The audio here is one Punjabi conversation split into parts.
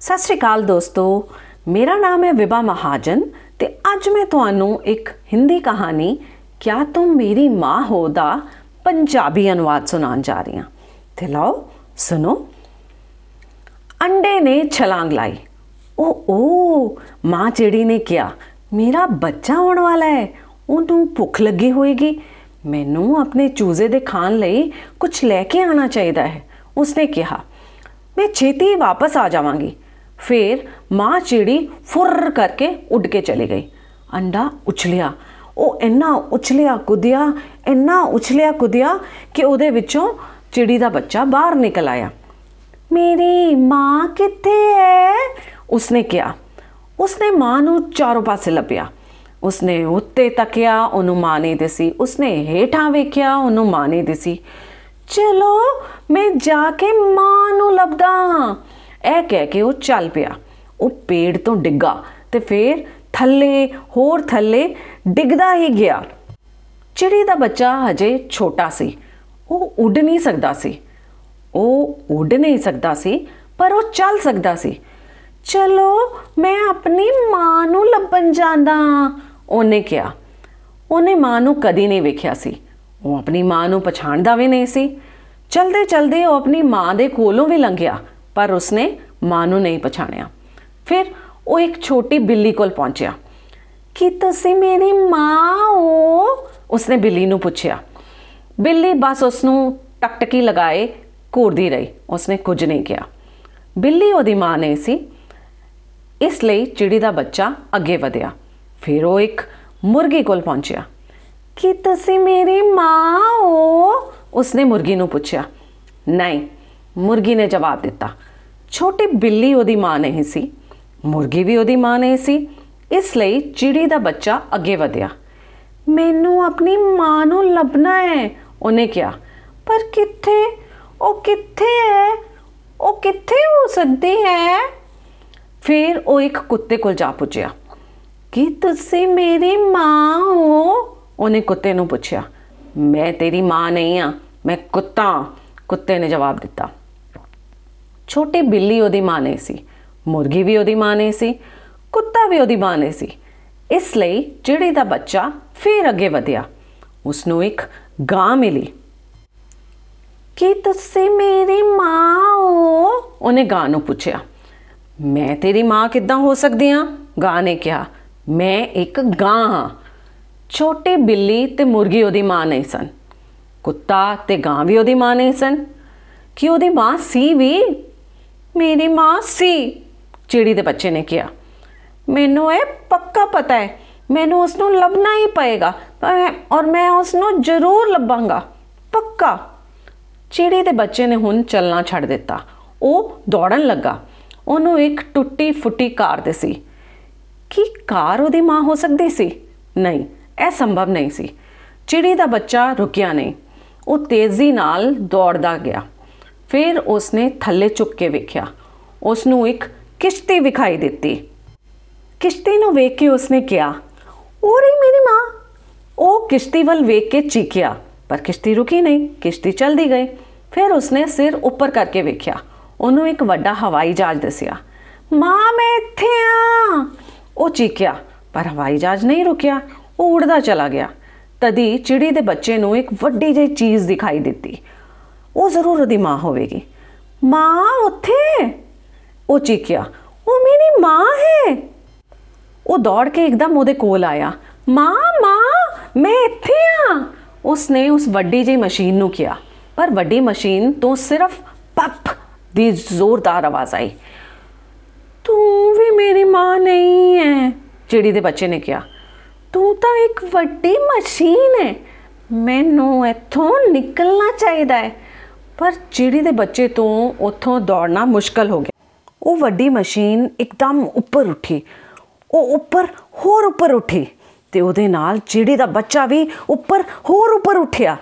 ਸਤਿ ਸ਼੍ਰੀ ਅਕਾਲ ਦੋਸਤੋ। ਮੇਰਾ ਨਾਮ ਹੈ ਵਿਭਾ ਮਹਾਜਨ ਤੇ ਅੱਜ ਮੈਂ ਤੁਹਾਨੂੰ ਇੱਕ ਹਿੰਦੀ ਕਹਾਣੀ, ਕਿਆ ਤੁਮ ਮੇਰੀ ਮਾਂ ਹੋ ਦਾ ਪੰਜਾਬੀ ਅਨੁਵਾਦ ਸੁਣਾਉਣ ਜਾ ਰਹੀ ਹਾਂ। ਤੇ ਲਓ, ਸੁਣੋ। ਅੰਡੇ ਨੇ ਛਲਾਂਗ ਲਾਈ। ਓ ਓ, ਮਾਂ ਚਿੜੀ ਨੇ ਕਿਹਾ, ਮੇਰਾ ਬੱਚਾ ਆਉਣ ਵਾਲਾ ਹੈ। ਉਹਨੂੰ ਭੁੱਖ ਲੱਗੀ ਹੋਏਗੀ। ਮੈਨੂੰ ਆਪਣੇ ਚੂਜ਼ੇ ਦੇ ਖਾਣ ਲਈ ਕੁਝ ਲੈ ਕੇ ਆਣਾ ਚਾਹੀਦਾ ਹੈ। ਉਸਨੇ ਕਿਹਾ, ਮੈਂ ਛੇਤੀ ਵਾਪਸ ਆ ਜਾਵਾਂਗੀ। ਫਿਰ ਮਾਂ ਚਿੜੀ ਫੁਰ ਕਰਕੇ ਉੱਡ ਕੇ ਚਲੀ ਗਈ। ਅੰਡਾ ਉਛਲਿਆ। ਉਹ ਇੰਨਾ ਉਛਲਿਆ ਕੁੱਦਿਆ, ਇੰਨਾ ਉਛਲਿਆ ਕੁੱਦਿਆ ਕਿ ਉਹਦੇ ਵਿੱਚੋਂ ਚਿੜੀ ਦਾ ਬੱਚਾ ਬਾਹਰ ਨਿਕਲ ਆਇਆ। ਮੇਰੀ ਮਾਂ ਕਿੱਥੇ ਹੈ ਉਸਨੇ ਕਿਹਾ। ਉਸਨੇ ਮਾਂ ਨੂੰ ਚਾਰੋਂ ਪਾਸੇ ਲੱਭਿਆ। ਉਸਨੇ ਉੱਤੇ ਤੱਕਿਆ, ਉਹਨੂੰ ਮਾਂ ਨਹੀਂ ਦਿਸੀ। ਉਸਨੇ ਹੇਠਾਂ ਵੇਖਿਆ, ਉਹਨੂੰ ਮਾਂ ਨਹੀਂ ਦਿਸੀ। ਚਲੋ, ਮੈਂ ਜਾ ਕੇ ਮਾਂ ਨੂੰ ਲੱਭਦਾ ਇਹ ਕਹਿ ਕੇ ਉਹ ਚੱਲ ਪਿਆ। ਉਹ ਪੇੜ ਤੋਂ ਡਿੱਗਾ ਤੇ ਫੇਰ ਥੱਲੇ, ਹੋਰ ਥੱਲੇ ਡਿੱਗਦਾ ਹੀ ਗਿਆ। ਚਿੜੀ ਦਾ ਬੱਚਾ ਹਜੇ ਛੋਟਾ ਸੀ। ਉਹ ਉੱਡ ਨਹੀਂ ਸਕਦਾ ਸੀ। ਉਹ ਉੱਡ ਨਹੀਂ ਸਕਦਾ ਸੀ, ਪਰ ਉਹ ਚੱਲ ਸਕਦਾ ਸੀ। ਚਲੋ, ਮੈਂ ਆਪਣੀ ਮਾਂ ਨੂੰ ਲੱਭਣ ਜਾਂਦਾ ਉਹਨੇ ਕਿਹਾ। ਉਹਨੇ ਮਾਂ ਨੂੰ ਕਦੀ ਨਹੀਂ ਵੇਖਿਆ ਸੀ। ਉਹ ਆਪਣੀ ਮਾਂ ਨੂੰ ਪਛਾਣਦਾ ਵੀ ਨਹੀਂ ਸੀ। ਚਲਦੇ ਚਲਦੇ ਉਹ ਆਪਣੀ ਮਾਂ ਦੇ ਕੋਲੋਂ ਵੀ ਲੰਘਿਆ। ਪਰ ਉਸਨੇ ਮਾਂ ਨੂੰ ਨਹੀਂ ਪਛਾਣਿਆ। ਫਿਰ ਉਹ ਇੱਕ ਛੋਟੀ ਬਿੱਲੀ ਕੋਲ ਪਹੁੰਚਿਆ। ਕੀ ਤੁਸੀਂ ਮੇਰੀ ਮਾਂ ਹੋ? ਉਸਨੇ ਬਿੱਲੀ ਨੂੰ ਪੁੱਛਿਆ। ਬਿੱਲੀ ਬਸ ਉਸ ਨੂੰ ਟਕਟਕੀ ਲਗਾਏ, ਘੂਰਦੀ ਰਹੀ। ਉਸਨੇ ਕੁਝ ਨਹੀਂ ਕਿਹਾ। ਬਿੱਲੀ ਉਹਦੀ ਮਾਂ ਨਹੀਂ ਸੀ। ਇਸ ਲਈ ਚਿੜੀ ਦਾ ਬੱਚਾ ਅੱਗੇ ਵਧਿਆ। ਫਿਰ ਉਹ ਇੱਕ ਮੁਰਗੀ ਕੋਲ ਪਹੁੰਚਿਆ। ਕੀ ਤੁਸੀਂ ਮੇਰੀ ਮਾਂ ਹੋ? ਉਸਨੇ ਮੁਰਗੀ ਨੂੰ ਪੁੱਛਿਆ। ਨਹੀਂ ਮੁਰਗੀ ਨੇ ਜਵਾਬ ਦਿੱਤਾ। ਛੋਟੀ ਬਿੱਲੀ ਉਹਦੀ ਮਾਂ ਨਹੀਂ ਸੀ। ਮੁਰਗੀ ਵੀ ਉਹਦੀ ਮਾਂ ਨਹੀਂ ਸੀ। ਇਸ ਲਈ ਚਿੜੀ ਦਾ ਬੱਚਾ ਅੱਗੇ ਵਧਿਆ। ਮੈਨੂੰ ਆਪਣੀ ਮਾਂ ਨੂੰ ਲੱਭਣਾ ਹੈ, ਉਹਨੇ ਕਿਹਾ। ਪਰ ਕਿੱਥੇ? ਉਹ ਕਿੱਥੇ ਹੈ? ਉਹ ਕਿੱਥੇ ਹੋ ਸਕਦੀ ਹੈ? ਫਿਰ ਉਹ ਇੱਕ ਕੁੱਤੇ ਕੋਲ ਜਾ ਪੁੱਛਿਆ ਕੀ ਤੁਸੀਂ ਮੇਰੀ ਮਾਂ ਹੋ? ਉਹਨੇ ਕੁੱਤੇ ਨੂੰ ਪੁੱਛਿਆ। ਮੈਂ ਤੇਰੀ ਮਾਂ ਨਹੀਂ ਆ, ਮੈਂ ਕੁੱਤਾ, ਕੁੱਤੇ ਨੇ ਜਵਾਬ ਦਿੱਤਾ। ਛੋਟੀ ਬਿੱਲੀ ਉਹਦੀ ਮਾਂ ਨਹੀਂ ਸੀ, ਮੁਰਗੀ ਵੀ ਉਹਦੀ ਮਾਂ ਨਹੀਂ ਸੀ, ਕੁੱਤਾ ਵੀ ਉਹਦੀ ਮਾਂ ਨਹੀਂ ਸੀ। ਇਸ ਲਈ ਚਿੜੀ ਦਾ ਬੱਚਾ ਫੇਰ ਅੱਗੇ ਵਧਿਆ ਉਸ ਨੂੰ ਇੱਕ ਗਾਂ ਮਿਲੀ। ਕੀ ਤੁਸੀਂ ਮੇਰੀ ਮਾਂ ਹੋ? ਉਹਨੇ ਗਾਂ ਨੂੰ ਪੁੱਛਿਆ। ਮੈਂ ਤੇਰੀ ਮਾਂ ਕਿੱਦਾਂ ਹੋ ਸਕਦੀ ਹਾਂ? ਗਾਂ ਨੇ ਕਿਹਾ, ਮੈਂ ਇੱਕ ਗਾਂ ਹਾਂ। ਛੋਟੀ ਬਿੱਲੀ ਤੇ ਮੁਰਗੀ ਉਹਦੀ ਮਾਂ ਨਹੀਂ ਸਨ। ਕੁੱਤਾ ਤੇ ਗਾਂ ਵੀ ਉਹਦੀ ਮਾਂ ਨਹੀਂ ਸਨ। ਕਿ ਉਹਦੀ ਮਾਂ ਸੀ ਵੀ ਮੇਰੀ ਮਾਂ ਸੀ ਚਿੜੀ ਦੇ ਬੱਚੇ ਨੇ ਕਿਹਾ। ਮੈਨੂੰ ਇਹ ਪੱਕਾ ਪਤਾ ਹੈ, ਮੈਨੂੰ ਉਸ ਨੂੰ ਲੱਭਣਾ ਹੀ ਪਏਗਾ ਔਰ ਮੈਂ ਉਸ ਨੂੰ ਜ਼ਰੂਰ ਲੱਭਾਂਗਾ, ਪੱਕਾ। ਚਿੜੀ ਦੇ ਬੱਚੇ ਨੇ ਹੁਣ ਚੱਲਣਾ ਛੱਡ ਦਿੱਤਾ, ਉਹ ਦੌੜਨ ਲੱਗਾ। ਉਹਨੂੰ ਇੱਕ ਟੁੱਟੀ ਫੁੱਟੀ ਕਾਰ ਦਿਸੀ ਕੀ ਕਾਰ ਉਹਦੀ ਮਾਂ ਹੋ ਸਕਦੀ ਸੀ? ਨਹੀਂ, ਇਹ ਸੰਭਵ ਨਹੀਂ ਸੀ। ਚਿੜੀ ਦਾ ਬੱਚਾ ਰੁਕਿਆ ਨਹੀਂ, ਉਹ ਤੇਜ਼ੀ ਨਾਲ ਦੌੜਦਾ ਗਿਆ। ਫਿਰ ਉਸਨੇ ਥੱਲੇ ਝੁੱਕ ਕੇ ਵੇਖਿਆ। ਉਸ ਨੂੰ ਇੱਕ ਕਿਸ਼ਤੀ ਵਿਖਾਈ ਦਿੱਤੀ। ਕਿਸ਼ਤੀ ਨੂੰ ਵੇਖ ਕੇ ਉਸਨੇ ਕਿਹਾ ਉਹ ਰਹੀ ਮੇਰੀ ਮਾਂ। ਉਹ ਕਿਸ਼ਤੀ ਵੱਲ ਵੇਖ ਕੇ ਚੀਕਿਆ ਪਰ ਕਿਸ਼ਤੀ ਰੁਕੀ ਨਹੀਂ, ਕਿਸ਼ਤੀ ਚਲਦੀ ਗਈ। ਫਿਰ ਉਸਨੇ ਸਿਰ ਉੱਪਰ ਕਰਕੇ ਵੇਖਿਆ। ਉਹਨੂੰ ਇੱਕ ਵੱਡਾ ਹਵਾਈ ਜਹਾਜ਼ ਦਿਸਿਆ। ਮਾਂ, ਮੈਂ ਇੱਥੇ ਆ! ਉਹ ਚੀਕਿਆ ਪਰ ਹਵਾਈ ਜਹਾਜ਼ ਨਹੀਂ ਰੁਕਿਆ। ਉਹ ਉੜਦਾ ਚਲਾ ਗਿਆ। ਤਦੀ ਚਿੜੀ ਦੇ ਬੱਚੇ ਨੂੰ ਇੱਕ ਵੱਡੀ ਜਿਹੀ ਚੀਜ਼ ਦਿਖਾਈ ਦਿੱਤੀ। ਉਹ ਜ਼ਰੂਰ ਉਹਦੀ ਮਾਂ ਹੋਵੇਗੀ। ਮਾਂ ਉੱਥੇ? ਉਹ ਚੀਕਿਆ, ਉਹ ਮੇਰੀ ਮਾਂ ਹੈ। ਉਹ ਦੌੜ ਕੇ ਇੱਕਦਮ ਉਹਦੇ ਕੋਲ ਆਇਆ। ਮਾਂ ਮਾਂ, ਮੈਂ ਇੱਥੇ ਆ। ਉਸਨੇ ਉਸ ਵੱਡੀ ਜਿਹੀ ਮਸ਼ੀਨ ਨੂੰ ਕਿਹਾ। ਪਰ ਵੱਡੀ ਮਸ਼ੀਨ ਤੋਂ ਸਿਰਫ ਪੱਪ ਦੀ ਜ਼ੋਰਦਾਰ ਆਵਾਜ਼ ਆਈ। ਤੂੰ ਵੀ ਮੇਰੀ ਮਾਂ ਨਹੀਂ ਹੈ ਚਿੜੀ ਦੇ ਬੱਚੇ ਨੇ ਕਿਹਾ। ਤੂੰ ਤਾਂ ਇੱਕ ਵੱਡੀ ਮਸ਼ੀਨ ਹੈ ਮੈਨੂੰ ਇੱਥੋਂ ਨਿਕਲਣਾ ਚਾਹੀਦਾ ਹੈ ਪਰ ਚਿੜੀ ਦੇ ਬੱਚੇ ਤੋਂ ਉੱਥੋਂ ਦੌੜਨਾ ਮੁਸ਼ਕਲ ਹੋ ਗਿਆ। ਉਹ ਵੱਡੀ ਮਸ਼ੀਨ ਇੱਕਦਮ ਉੱਪਰ ਉੱਠੀ। ਉਹ ਉੱਪਰ ਹੋਰ ਉੱਪਰ ਉੱਠੀ ਤੇ ਉਹਦੇ ਨਾਲ ਚਿੜੀ ਦਾ ਬੱਚਾ ਵੀ ਉੱਪਰ ਹੋਰ ਉੱਪਰ ਉੱਠਿਆ।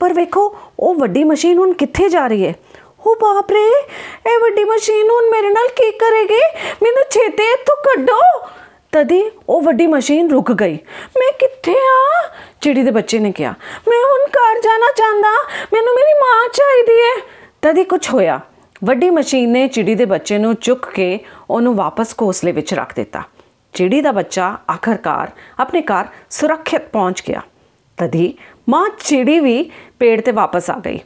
ਪਰ ਵੇਖੋ, ਉਹ ਵੱਡੀ ਮਸ਼ੀਨ ਹੁਣ ਕਿੱਥੇ ਜਾ ਰਹੀ ਹੈ? ਹੋ ਬਾਪ ਰੇ, ਇਹ ਵੱਡੀ ਮਸ਼ੀਨ ਹੁਣ ਮੇਰੇ ਨਾਲ ਕੀ ਕਰੇਗੀ? ਮੈਨੂੰ ਛੇਤੀ ਇੱਥੋਂ ਕੱਢੋ। ਤਦੀ ਉਹ ਵੱਡੀ ਮਸ਼ੀਨ ਰੁਕ ਗਈ। ਮੈਂ ਕਿੱਥੇ ਆ? ਚਿੜੀ ਦੇ ਬੱਚੇ ਨੇ ਕਿਹਾ, ਮੈਂ ਹੁਣ ਘਰ ਜਾਣਾ ਚਾਹੁੰਦਾ ਮੈਨੂੰ ਮੇਰੀ ਮਾਂ ਚਾਹੀਦੀ ਹੈ ਤਦੀ ਕੁਝ ਹੋਇਆ, ਵੱਡੀ ਮਸ਼ੀਨ ਨੇ ਚਿੜੀ ਦੇ ਬੱਚੇ ਨੂੰ ਚੁੱਕ ਕੇ ਉਹਨੂੰ ਵਾਪਸ ਘੋਂਸਲੇ ਵਿੱਚ ਰੱਖ ਦਿੱਤਾ। ਚਿੜੀ ਦਾ ਬੱਚਾ ਆਖਰਕਾਰ ਆਪਣੇ ਘਰ ਸੁਰੱਖਿਅਤ ਪਹੁੰਚ ਗਿਆ। ਤਦੀ ਮਾਂ ਚਿੜੀ ਵੀ ਪੇੜ ਤੇ ਵਾਪਸ ਆ ਗਈ।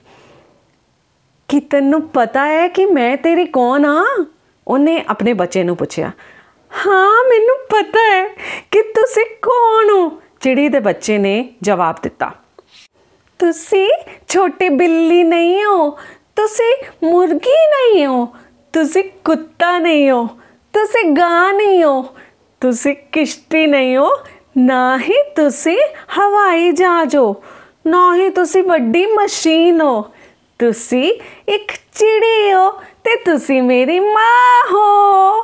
ਕਿ ਤੈਨੂੰ ਪਤਾ ਹੈ ਕਿ ਮੈਂ ਤੇਰੀ ਕੌਣ ਆ? ਉਹਨੇ ਆਪਣੇ ਬੱਚੇ ਨੂੰ ਪੁੱਛਿਆ। ਹਾਂ, ਮੈਨੂੰ ਪਤਾ ਹੈ ਕਿ ਤੁਸੀਂ ਕੌਣ ਹੋ? ਚਿੜੀ ਦੇ ਬੱਚੇ ਨੇ ਜਵਾਬ ਦਿੱਤਾ। ਤੁਸੀਂ ਛੋਟੀ ਬਿੱਲੀ ਨਹੀਂ ਹੋ। ਤੁਸੀਂ ਮੁਰਗੀ ਨਹੀਂ ਹੋ ਤੁਸੀਂ ਕੁੱਤਾ ਨਹੀਂ ਹੋ ਤੁਸੀਂ ਗਾਂ ਨਹੀਂ ਹੋ ਤੁਸੀਂ ਕਿਸ਼ਤੀ ਨਹੀਂ ਹੋ ਨਾ ਹੀ ਤੁਸੀਂ ਹਵਾਈ ਜਹਾਜ਼ ਹੋ ਨਾ ਹੀ ਤੁਸੀਂ ਵੱਡੀ ਮਸ਼ੀਨ ਹੋ ਤੁਸੀਂ ਇੱਕ ਚਿੜੀ ਹੋ ਤੇ ਤੁਸੀਂ ਮੇਰੀ ਮਾਂ ਹੋ